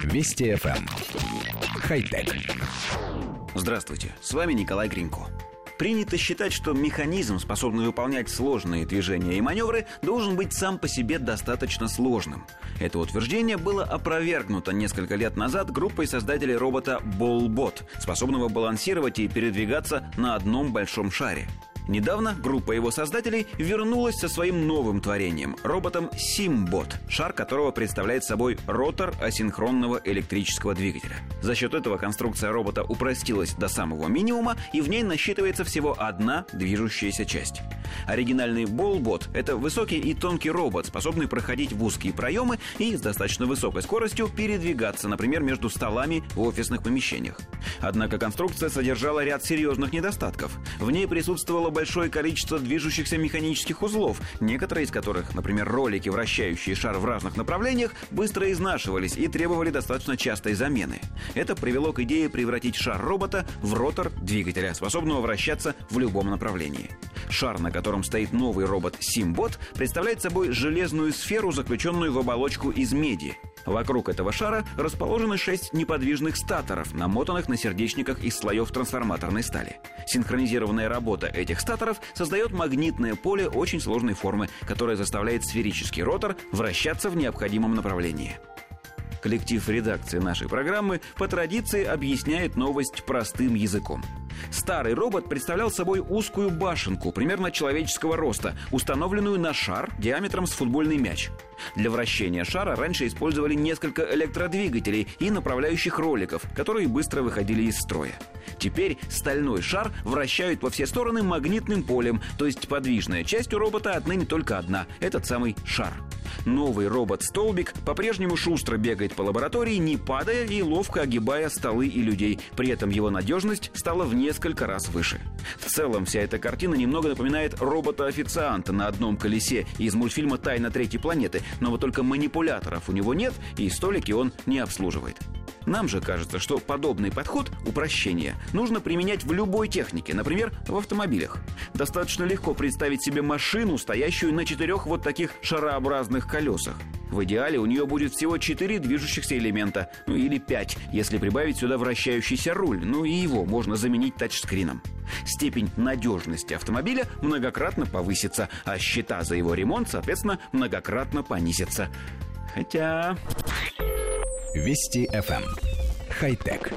Вести FM. Эм. Хай-тек. Здравствуйте, с вами Николай Гринько. Принято считать, что механизм, способный выполнять сложные движения и маневры, должен быть сам по себе достаточно сложным. Это утверждение было опровергнуто несколько лет назад группой создателей робота Ballbot, способного балансировать и передвигаться на одном большом шаре. Недавно группа его создателей вернулась со своим новым творением – роботом Simbot, шар которого представляет собой ротор асинхронного электрического двигателя. За счет этого конструкция робота упростилась до самого минимума, и в ней насчитывается всего одна движущаяся часть. Оригинальный Ballbot – это высокий и тонкий робот, способный проходить в узкие проемы и с достаточно высокой скоростью передвигаться, например, между столами в офисных помещениях. Однако конструкция содержала ряд серьезных недостатков. В ней присутствовало большое количество движущихся механических узлов, некоторые из которых, например, ролики, вращающие шар в разных направлениях, быстро изнашивались и требовали достаточно частой замены. Это привело к идее превратить шар робота в ротор двигателя, способного вращаться в любом направлении. Шар, на котором стоит новый робот Симбот, представляет собой железную сферу, заключенную в оболочку из меди. Вокруг этого шара расположены шесть неподвижных статоров, намотанных на сердечниках из слоев трансформаторной стали. Синхронизированная работа этих статоров создает магнитное поле очень сложной формы, которое заставляет сферический ротор вращаться в необходимом направлении. Коллектив редакции нашей программы по традиции объясняет новость простым языком – Старый робот представлял собой узкую башенку, примерно человеческого роста, установленную на шар диаметром с футбольный мяч. Для вращения шара раньше использовали несколько электродвигателей и направляющих роликов, которые быстро выходили из строя. Теперь стальной шар вращают во все стороны магнитным полем, то есть подвижная часть у робота отныне только одна – этот самый шар. Новый робот-столбик по-прежнему шустро бегает по лаборатории, не падая и ловко огибая столы и людей. При этом его надежность стала в несколько раз выше. В целом, вся эта картина немного напоминает робота-официанта на одном колесе из мультфильма «Тайна третьей планеты», но вот только манипуляторов у него нет, и столики он не обслуживает. Нам же кажется, что подобный подход, упрощения, нужно применять в любой технике, например, в автомобилях. Достаточно легко представить себе машину, стоящую на четырех вот таких шарообразных колесах. В идеале у нее будет всего четыре движущихся элемента, ну или пять, если прибавить сюда вращающийся руль, ну и его можно заменить тачскрином. Степень надежности автомобиля многократно повысится, а счета за его ремонт, соответственно, многократно понизятся. Хотя... Вести FM. Эм. Хай-тек.